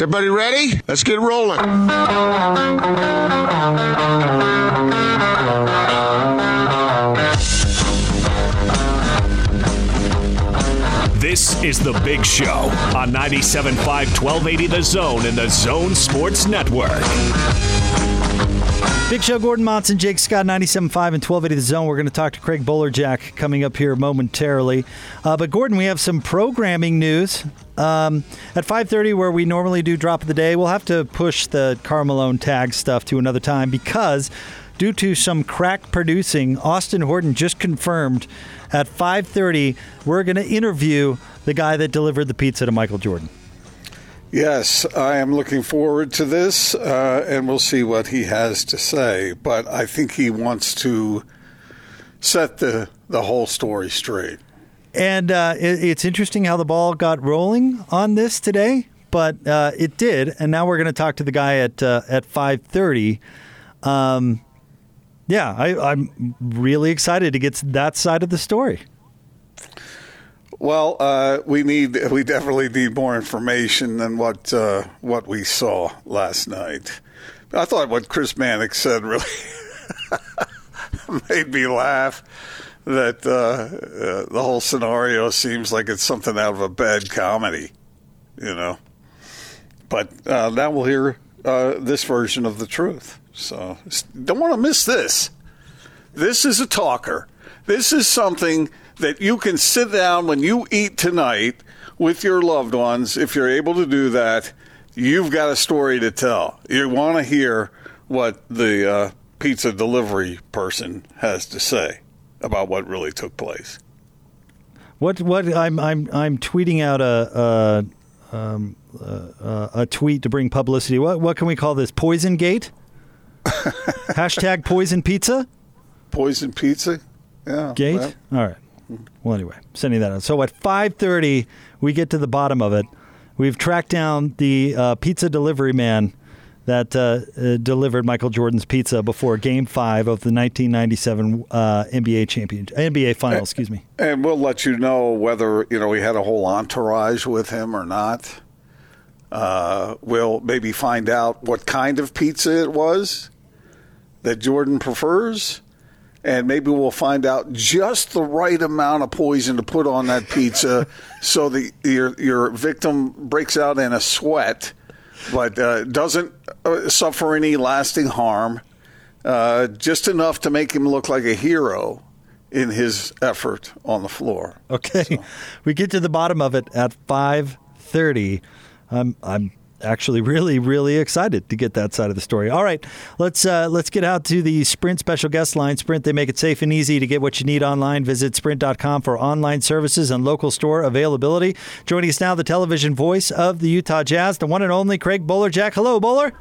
Is everybody ready? Let's get rolling. This is The Big Show on 97.5 1280 The Zone in the Zone Sports Network. Big Show, Gordon Monson, Jake Scott, 97.5 and 1280 The Zone. We're going to talk to Craig Bolerjack coming up here momentarily. Uh, but, Gordon, we have some programming news. Um, at 5.30, where we normally do Drop of the Day, we'll have to push the Carmelone tag stuff to another time because due to some crack producing, Austin Horton just confirmed at 5.30 we're going to interview the guy that delivered the pizza to Michael Jordan. Yes, I am looking forward to this, uh, and we'll see what he has to say. But I think he wants to set the, the whole story straight. And uh, it, it's interesting how the ball got rolling on this today, but uh, it did. And now we're going to talk to the guy at uh, at five thirty. Um, yeah, I, I'm really excited to get to that side of the story. Well, uh, we need we definitely need more information than what uh, what we saw last night. I thought what Chris Mannix said really made me laugh. That uh, uh, the whole scenario seems like it's something out of a bad comedy, you know. But uh, now we'll hear uh, this version of the truth. So don't want to miss this. This is a talker. This is something that you can sit down when you eat tonight with your loved ones. If you're able to do that, you've got a story to tell. You want to hear what the uh, pizza delivery person has to say about what really took place. What what I'm I'm I'm tweeting out a a, um, a, a tweet to bring publicity. What what can we call this? Poison Gate. Hashtag poison pizza. Poison pizza. Yeah. Gate. All right. Well, anyway, sending that out. So at 5:30, we get to the bottom of it. We've tracked down the uh, pizza delivery man that uh, uh, delivered Michael Jordan's pizza before Game Five of the 1997 uh, NBA champion NBA Final. Excuse me. And we'll let you know whether you know he had a whole entourage with him or not. Uh, we'll maybe find out what kind of pizza it was that Jordan prefers and maybe we'll find out just the right amount of poison to put on that pizza so that your your victim breaks out in a sweat but uh, doesn't uh, suffer any lasting harm uh, just enough to make him look like a hero in his effort on the floor. Okay. So. we get to the bottom of it at 5.30 I'm, I'm actually really really excited to get that side of the story. All right, let's uh, let's get out to the Sprint special guest line. Sprint they make it safe and easy to get what you need online. Visit sprint.com for online services and local store availability. Joining us now, the television voice of the Utah Jazz, the one and only Craig Bolerjack, Hello, Bowler.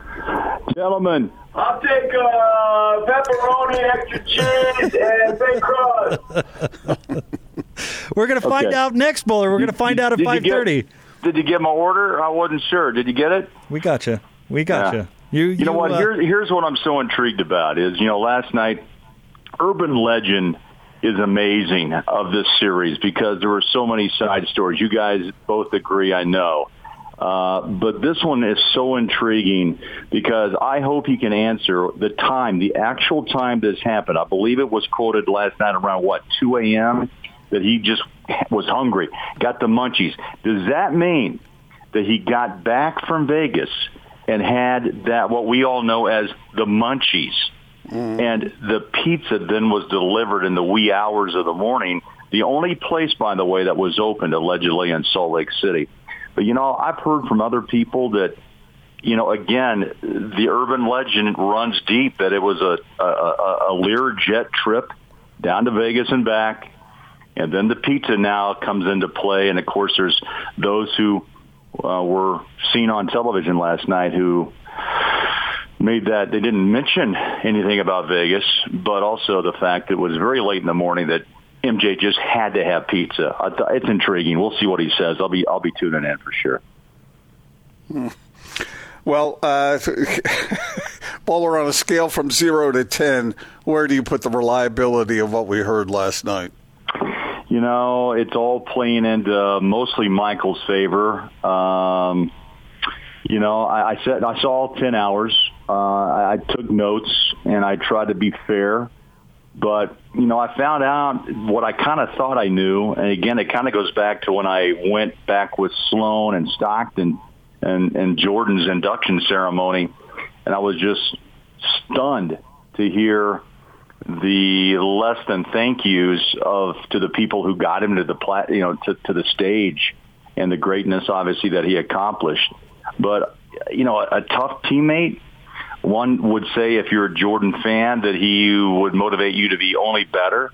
Gentlemen, I'll take uh, pepperoni, extra cheese, and baked crust. We're going to find okay. out next, Bowler. We're going to find out at five thirty. Did you get my order? I wasn't sure. Did you get it? We got you. We got yeah. you. You, you, know what? Uh, Here, here's what I'm so intrigued about is, you know, last night, urban legend is amazing of this series because there were so many side stories. You guys both agree, I know. Uh, but this one is so intriguing because I hope he can answer the time, the actual time this happened. I believe it was quoted last night around, what, 2 a.m.? That he just was hungry, got the munchies. Does that mean that he got back from Vegas and had that what we all know as the munchies? Mm. And the pizza then was delivered in the wee hours of the morning. The only place, by the way, that was opened allegedly in Salt Lake City. But you know, I've heard from other people that, you know, again, the urban legend runs deep that it was a a, a, a Learjet trip down to Vegas and back and then the pizza now comes into play. And of course, there's those who uh, were seen on television last night who made that they didn't mention anything about Vegas, but also the fact that it was very late in the morning that MJ just had to have pizza. It's intriguing. We'll see what he says. I'll be I'll be tuning in for sure. Hmm. Well, uh, Bowler, on a scale from zero to ten, where do you put the reliability of what we heard last night? You know, it's all playing into mostly Michael's favor. Um, you know, I, I said I saw all ten hours. Uh, I, I took notes and I tried to be fair. But you know, I found out what I kind of thought I knew, and again, it kind of goes back to when I went back with Sloan and Stockton and and Jordan's induction ceremony, and I was just stunned to hear the less than thank yous of to the people who got him to the plat, you know, to, to the stage, and the greatness obviously that he accomplished. But you know, a, a tough teammate. One would say, if you're a Jordan fan, that he would motivate you to be only better,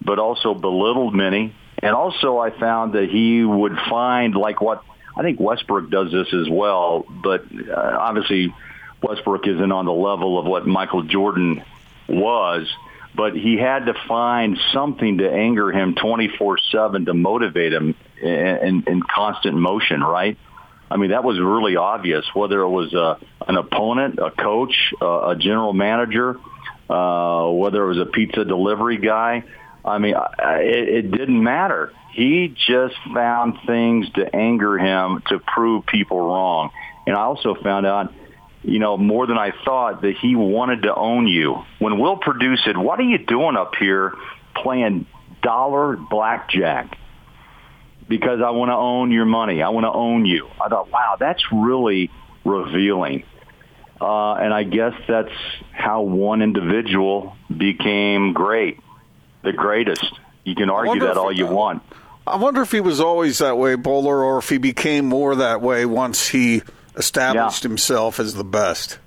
but also belittled many. And also, I found that he would find like what I think Westbrook does this as well, but uh, obviously Westbrook isn't on the level of what Michael Jordan was, but he had to find something to anger him 24/7 to motivate him in, in, in constant motion, right? I mean, that was really obvious. Whether it was a, an opponent, a coach, uh, a general manager, uh, whether it was a pizza delivery guy, I mean, it, it didn't matter. He just found things to anger him to prove people wrong. And I also found out you know, more than I thought that he wanted to own you. When Will Perdue said, what are you doing up here playing dollar blackjack? Because I want to own your money. I want to own you. I thought, wow, that's really revealing. Uh, and I guess that's how one individual became great, the greatest. You can argue that all you want. I wonder if he was always that way, Bowler, or if he became more that way once he – established yeah. himself as the best.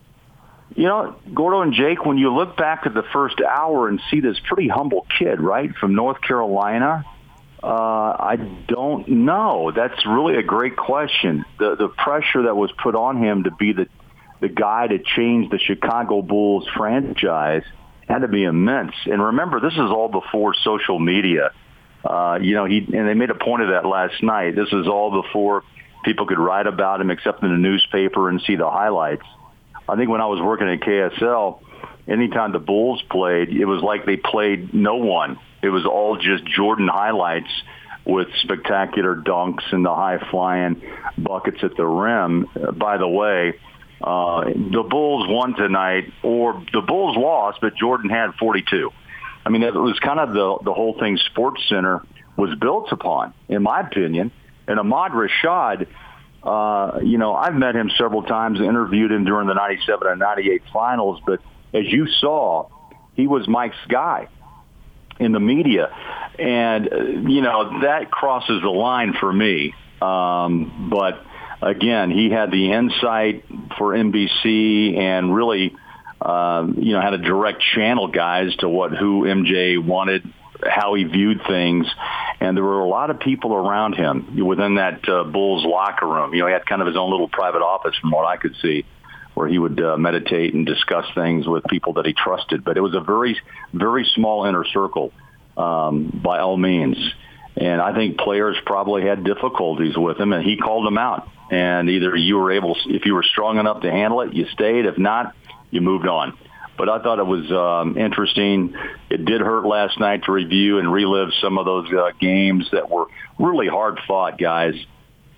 You know, Gordo and Jake, when you look back at the first hour and see this pretty humble kid, right, from North Carolina, uh, I don't know. That's really a great question. The the pressure that was put on him to be the the guy to change the Chicago Bulls franchise had to be immense. And remember, this is all before social media. Uh, you know, he and they made a point of that last night. This is all before people could write about him except in the newspaper and see the highlights. I think when I was working at KSL, anytime the Bulls played, it was like they played no one. It was all just Jordan highlights with spectacular dunks and the high flying buckets at the rim. By the way, uh, the Bulls won tonight, or the Bulls lost, but Jordan had 42. I mean, it was kind of the the whole thing. Sports Center was built upon, in my opinion. And Ahmad Rashad, uh, you know, I've met him several times, interviewed him during the 97 and 98 finals, but as you saw, he was Mike's guy in the media. And, uh, you know, that crosses the line for me. Um, but again, he had the insight for NBC and really, um, you know, had a direct channel guys to what who MJ wanted how he viewed things. And there were a lot of people around him within that uh, Bulls locker room. You know, he had kind of his own little private office from what I could see where he would uh, meditate and discuss things with people that he trusted. But it was a very, very small inner circle um, by all means. And I think players probably had difficulties with him, and he called them out. And either you were able, if you were strong enough to handle it, you stayed. If not, you moved on but I thought it was um, interesting. It did hurt last night to review and relive some of those uh, games that were really hard fought, guys.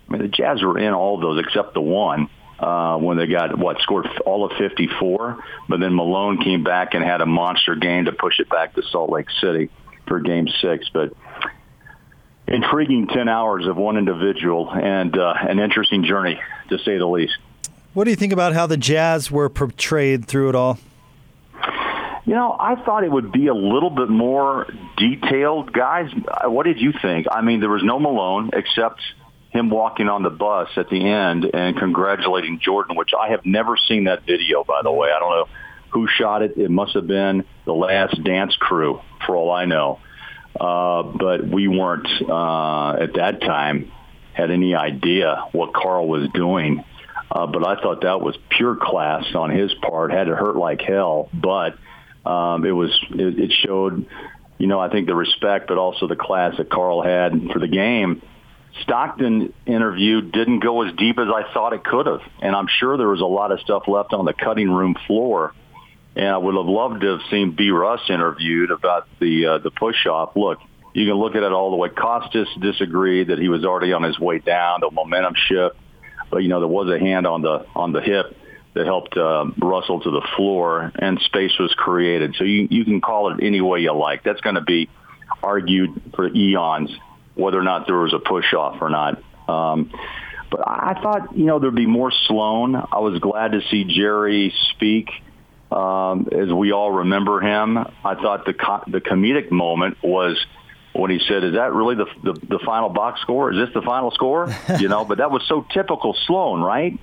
I mean, the Jazz were in all of those except the one uh, when they got what scored all of 54, but then Malone came back and had a monster game to push it back to Salt Lake City for Game Six. But intriguing 10 hours of one individual and uh, an interesting journey to say the least. What do you think about how the Jazz were portrayed through it all? You know, I thought it would be a little bit more detailed. Guys, what did you think? I mean, there was no Malone except him walking on the bus at the end and congratulating Jordan, which I have never seen that video, by the way. I don't know who shot it. It must have been the last dance crew, for all I know. Uh, but we weren't, uh, at that time, had any idea what Karl was doing. Uh, but I thought that was pure class on his part. Had to hurt like hell, but um, it was it, it showed, you know, I think the respect, but also the class that Karl had for the game. Stockton interview didn't go as deep as I thought it could have, and I'm sure there was a lot of stuff left on the cutting room floor. And I would have loved to have seen B. Russ interviewed about the uh, the push off. Look, you can look at it all the way. Costas disagreed that he was already on his way down, the momentum shift. but you know there was a hand on the on the hip that helped uh, Russell to the floor, and space was created. So you you can call it any way you like. That's going to be argued for eons whether or not there was a push off or not. Um, but I thought, you know, there'd be more Sloan. I was glad to see Jerry speak. Um, as we all remember him, I thought the co- the comedic moment was when he said, "Is that really the, the the final box score? Is this the final score?" you know, but that was so typical Sloan, right?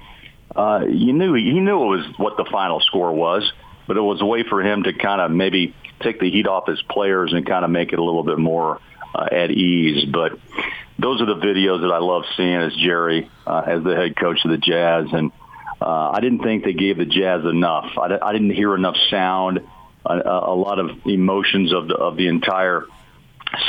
Uh, you knew he knew it was what the final score was, but it was a way for him to kind of maybe take the heat off his players and kind of make it a little bit more uh, at ease. But those are the videos that I love seeing as Jerry, uh, as the head coach of the Jazz. And uh, I didn't think they gave the Jazz enough. I, I didn't hear enough sound, a, a lot of emotions of the of the entire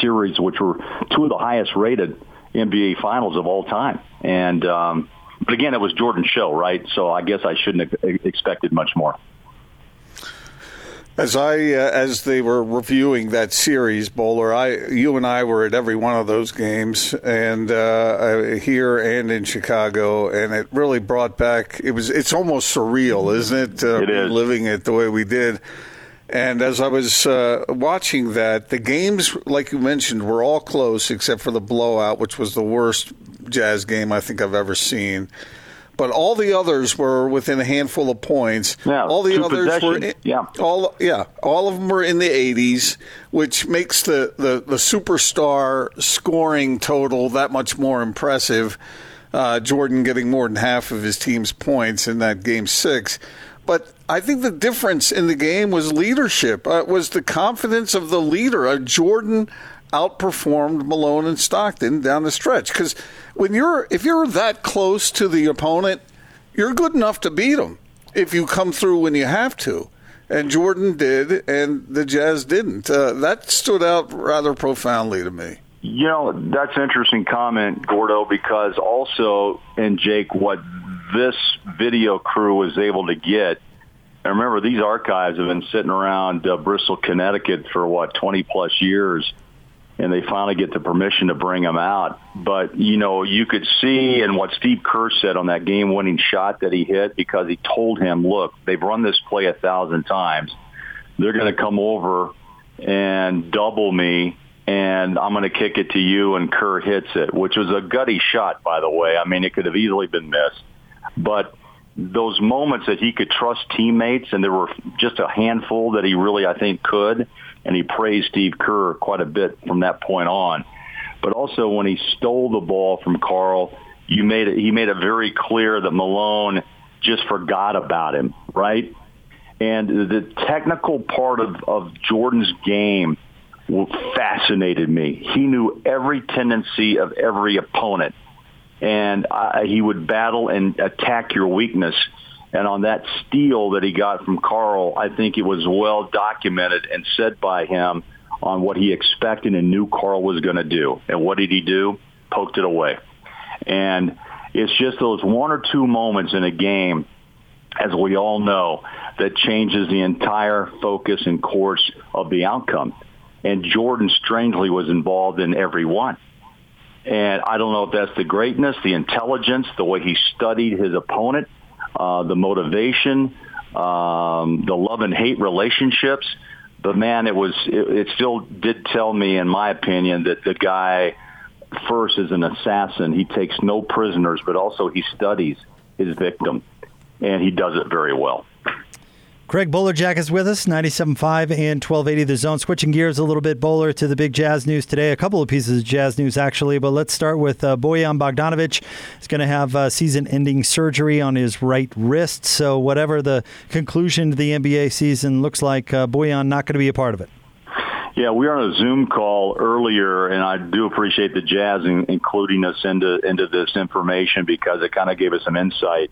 series, which were two of the highest rated NBA finals of all time. And um, but again, it was Jordan's show, right? So I guess I shouldn't have expected much more. As I uh, as they were reviewing that series, Bowler, I you and I were at every one of those games, and uh, here and in Chicago, and it really brought back. It was it's almost surreal, isn't it? Uh, it is. living it the way we did. And as I was uh, watching that, the games, like you mentioned, were all close except for the blowout, which was the worst Jazz game I think I've ever seen but all the others were within a handful of points. Yeah, all the others were in, yeah. all yeah, all of them were in the 80s, which makes the, the, the superstar scoring total that much more impressive. Uh, Jordan getting more than half of his team's points in that game 6. But I think the difference in the game was leadership. Uh, was the confidence of the leader. Uh, Jordan outperformed Malone and Stockton down the stretch because when you're if you're that close to the opponent, you're good enough to beat them if you come through when you have to. And Jordan did, and the Jazz didn't. Uh, that stood out rather profoundly to me. You know, that's interesting comment, Gordo, because also, and Jake, what this video crew was able to get, and remember, these archives have been sitting around uh, Bristol, Connecticut for, what, 20 plus years and they finally get the permission to bring him out. But, you know, you could see and what Steve Kerr said on that game-winning shot that he hit because he told him, look, they've run this play a thousand times. They're going to come over and double me, and I'm going to kick it to you, and Kerr hits it, which was a gutty shot, by the way. I mean, it could have easily been missed. But those moments that he could trust teammates, and there were just a handful that he really, I think, could – and he praised Steve Kerr quite a bit from that point on. But also when he stole the ball from Karl, you made it, he made it very clear that Malone just forgot about him, right? And the technical part of, of Jordan's game fascinated me. He knew every tendency of every opponent, and I, he would battle and attack your weakness and on that steal that he got from Karl, I think it was well documented and said by him on what he expected and knew Karl was going to do. And what did he do? Poked it away. And it's just those one or two moments in a game, as we all know, that changes the entire focus and course of the outcome. And Jordan strangely was involved in every one. And I don't know if that's the greatness, the intelligence, the way he studied his opponent, uh, the motivation, um, the love and hate relationships. But man, it was it, it still did tell me, in my opinion, that the guy first is an assassin. He takes no prisoners, but also he studies his victim, and he does it very well. Craig Bolerjack is with us, 97.5 and 1280 The Zone. Switching gears a little bit, Bowler, to the big jazz news today. A couple of pieces of jazz news, actually, but let's start with uh, Bojan Bogdanovic. He's going to have uh, season-ending surgery on his right wrist, so whatever the conclusion to the NBA season looks like, uh, Bojan not going to be a part of it. Yeah, we were on a Zoom call earlier, and I do appreciate the Jazz in, including us into into this information because it kind of gave us some insight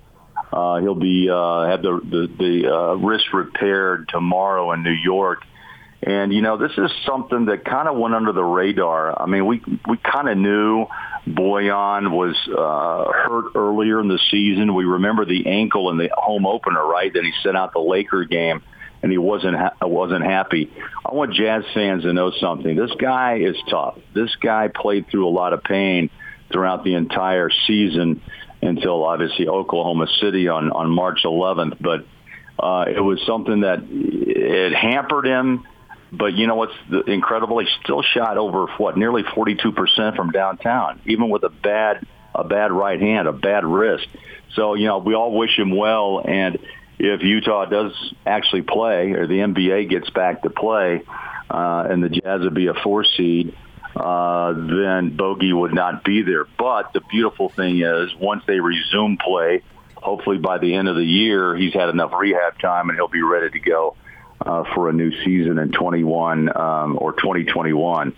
uh, he'll be uh, have the the, the uh, wrist repaired tomorrow in New York. And you know, this is something that kind of went under the radar. I mean, we we kind of knew Bojan was uh, hurt earlier in the season. We remember the ankle in the home opener, right? That he sent out the Laker game, and he wasn't ha- wasn't happy. I want Jazz fans to know something. This guy is tough. This guy played through a lot of pain throughout the entire season until obviously Oklahoma City on on March 11th. But uh, it was something that it hampered him. But you know what's incredible? He still shot over what nearly 42 percent from downtown, even with a bad a bad right hand, a bad wrist. So you know we all wish him well, and if Utah does actually play, or the NBA gets back to play, uh, and the Jazz would be a four seed, uh, then Bogey would not be there. But the beautiful thing is, once they resume play, hopefully by the end of the year, he's had enough rehab time and he'll be ready to go uh, for a new season in 21 um, or 2021.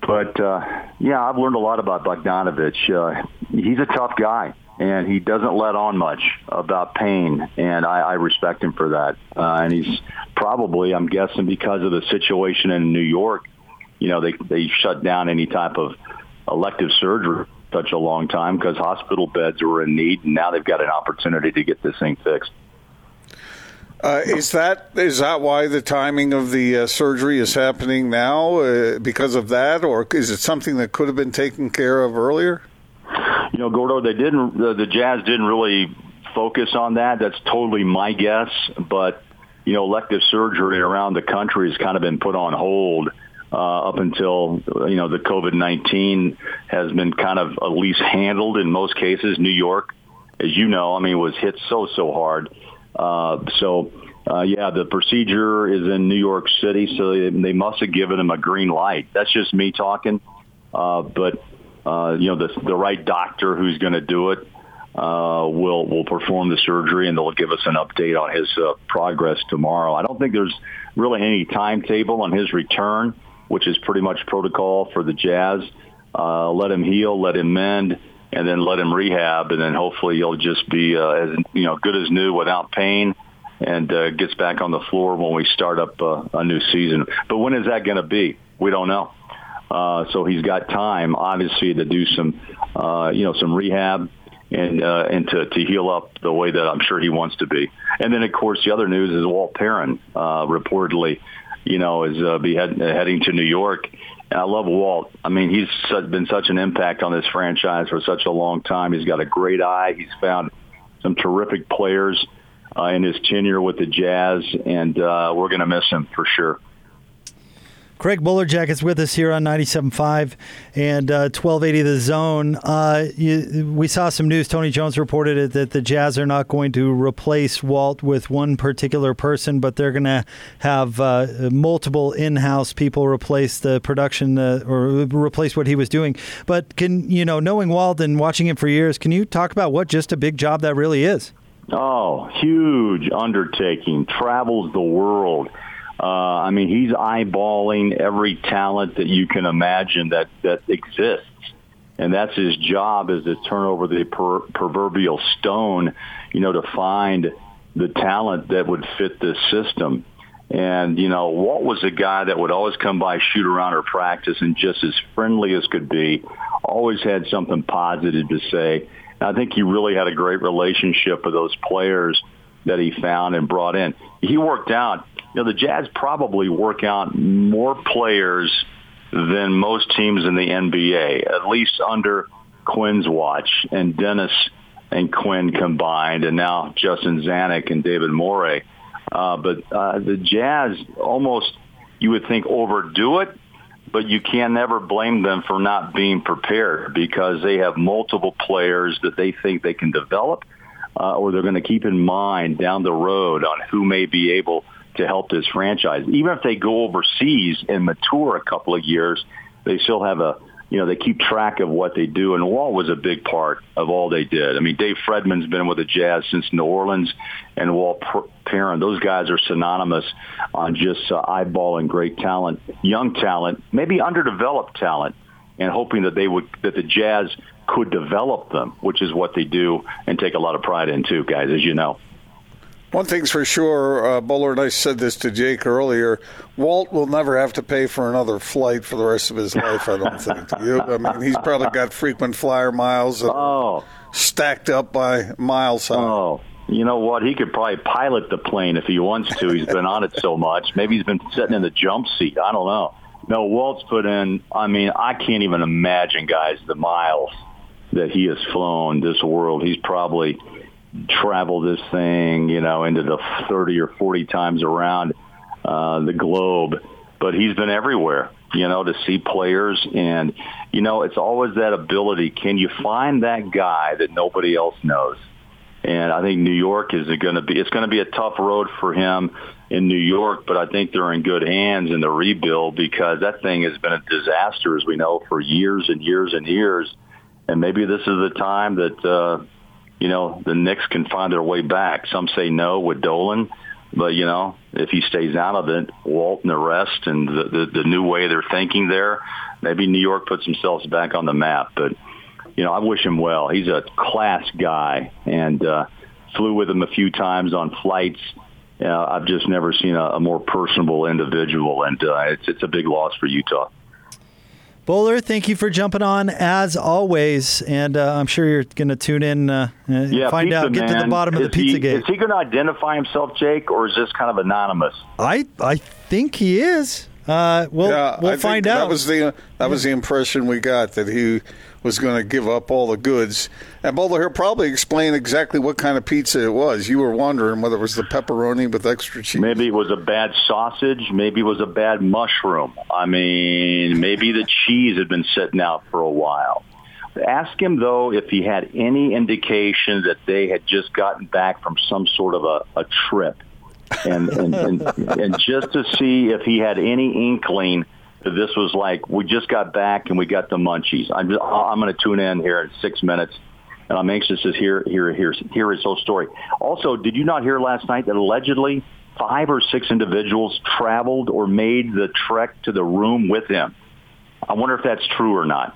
But uh, yeah, I've learned a lot about Bogdanovic. Uh, he's a tough guy and he doesn't let on much about pain, and I, I respect him for that. Uh, and he's probably, I'm guessing, because of the situation in New York, you know, they they shut down any type of elective surgery for such a long time because hospital beds were in need, and now they've got an opportunity to get this thing fixed. Uh, is that is that why the timing of the uh, surgery is happening now uh, because of that, or is it something that could have been taken care of earlier? You know, Gordo, they didn't. The, the Jazz didn't really focus on that. That's totally my guess. But you know, elective surgery around the country has kind of been put on hold uh, up until you know the COVID nineteen has been kind of at least handled in most cases. New York, as you know, I mean, was hit so so hard. Uh, so. Uh, yeah, the procedure is in New York City, so they, they must have given him a green light. That's just me talking. Uh, but uh, you know, the, the right doctor who's going to do it uh, will will perform the surgery, and they'll give us an update on his uh, progress tomorrow. I don't think there's really any timetable on his return, which is pretty much protocol for the Jazz. Uh, let him heal, let him mend, and then let him rehab, and then hopefully he'll just be uh, as you know good as new without pain, and uh, gets back on the floor when we start up uh, a new season. But when is that going to be? We don't know. Uh, so he's got time, obviously, to do some, uh, you know, some rehab and uh, and to, to heal up the way that I'm sure he wants to be. And then, of course, the other news is Walt Perrin uh, reportedly, you know, is uh, be head, heading to New York. And I love Walt. I mean, he's been such an impact on this franchise for such a long time. He's got a great eye. He's found some terrific players uh, in his tenure with the Jazz, and uh, we're going to miss him for sure. Craig Bolerjack is with us here on 97.5 and uh, 1280 The Zone. Uh, you, we saw some news. Tony Jones reported it, that the Jazz are not going to replace Walt with one particular person, but they're going to have uh, multiple in-house people replace the production uh, or replace what he was doing. But can you know, knowing Walt and watching him for years, can you talk about what just a big job that really is? Oh, huge undertaking. Travels the world uh, I mean, he's eyeballing every talent that you can imagine that that exists, and that's his job is to turn over the per- proverbial stone, you know, to find the talent that would fit this system. And you know, Walt was a guy that would always come by shoot around or practice, and just as friendly as could be, always had something positive to say. And I think he really had a great relationship with those players that he found and brought in. He worked out you know, the Jazz probably work out more players than most teams in the NBA, at least under Quinn's watch and Dennis and Quinn combined, and now Justin Zanik and David Morway. Uh, but uh, the Jazz almost, you would think, overdo it, but you can never blame them for not being prepared because they have multiple players that they think they can develop uh, or they're going to keep in mind down the road on who may be able – to help this franchise. Even if they go overseas and mature a couple of years, they still have a you know, they keep track of what they do, and Walt was a big part of all they did. I mean, Dave Fredman's been with the Jazz since New Orleans, and Walt Perrin. Those guys are synonymous on just uh, eyeballing great talent, young talent, maybe underdeveloped talent, and hoping that they would that the Jazz could develop them, which is what they do and take a lot of pride in too, guys, as you know. One thing's for sure, uh, Bowler and I said this to Jake earlier. Walt will never have to pay for another flight for the rest of his life. I don't think. You, I mean, he's probably got frequent flyer miles oh. stacked up by miles. Oh, you know what? He could probably pilot the plane if he wants to. He's been on it so much. Maybe he's been sitting in the jump seat. I don't know. No, Walt's put in. I mean, I can't even imagine, guys, the miles that he has flown this world. He's probably traveled this thing, you know, into the 30 or 40 times around uh, the globe, but he's been everywhere, you know, to see players. And, you know, it's always that ability. Can you find that guy that nobody else knows? And I think New York is going to be, it's going to be a tough road for him in New York, but I think they're in good hands in the rebuild because that thing has been a disaster, as we know, for years and years and years. And maybe this is the time that, uh, you know, the Knicks can find their way back. Some say no with Dolan, but you know, if he stays out of it, Walt and the rest, and the, the the new way they're thinking there, maybe New York puts themselves back on the map. But you know, I wish him well. He's a class guy, and uh, flew with him a few times on flights. Uh, I've just never seen a, a more personable individual, and uh, it's it's a big loss for Utah. Bowler, thank you for jumping on as always, and uh, I'm sure you're going to tune in, uh, yeah, find pizza out, get to the man. bottom of the Is he- pizza gate. Is he going to identify himself, Jake, or is this kind of anonymous? I I think he is. Uh, we'll Yeah, we'll I think find that was the that was the impression we got that he was going to give up all the goods. And Bowler, he'll probably explain exactly what kind of pizza it was. You were wondering whether it was the pepperoni with extra cheese. Maybe it was a bad sausage. Maybe it was a bad mushroom. I mean, maybe the cheese had been sitting out for a while. Ask him though if he had any indication that they had just gotten back from some sort of a, a trip, and and, and and just to see if he had any inkling this was like we just got back and we got the munchies. I'm just, I'm going to tune in here in six minutes. And I'm anxious to hear hear hear hear his whole story. Also, did you not hear last night that allegedly five or six individuals traveled or made the trek to the room with him? I wonder if that's true or not.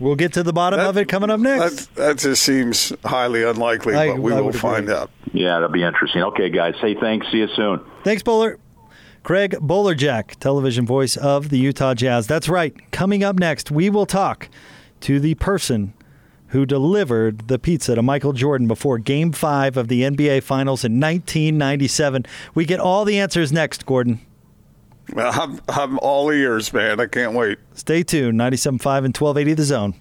we'll get to the bottom That- of it coming up next. That, that just seems highly unlikely, I- but we I will find agree. out. Yeah, that'll be interesting. Okay, guys. Hey, thanks. See you soon. Thanks, Bowler. Craig Bolerjack, television voice of the Utah Jazz. That's right. Coming up next, we will talk to the person who delivered the pizza to Michael Jordan before Game 5 of the NBA Finals in 1997. We get all the answers next, Gordon. I'm, I'm all ears, man. I can't wait. Stay tuned. 97.5 and 1280 The Zone.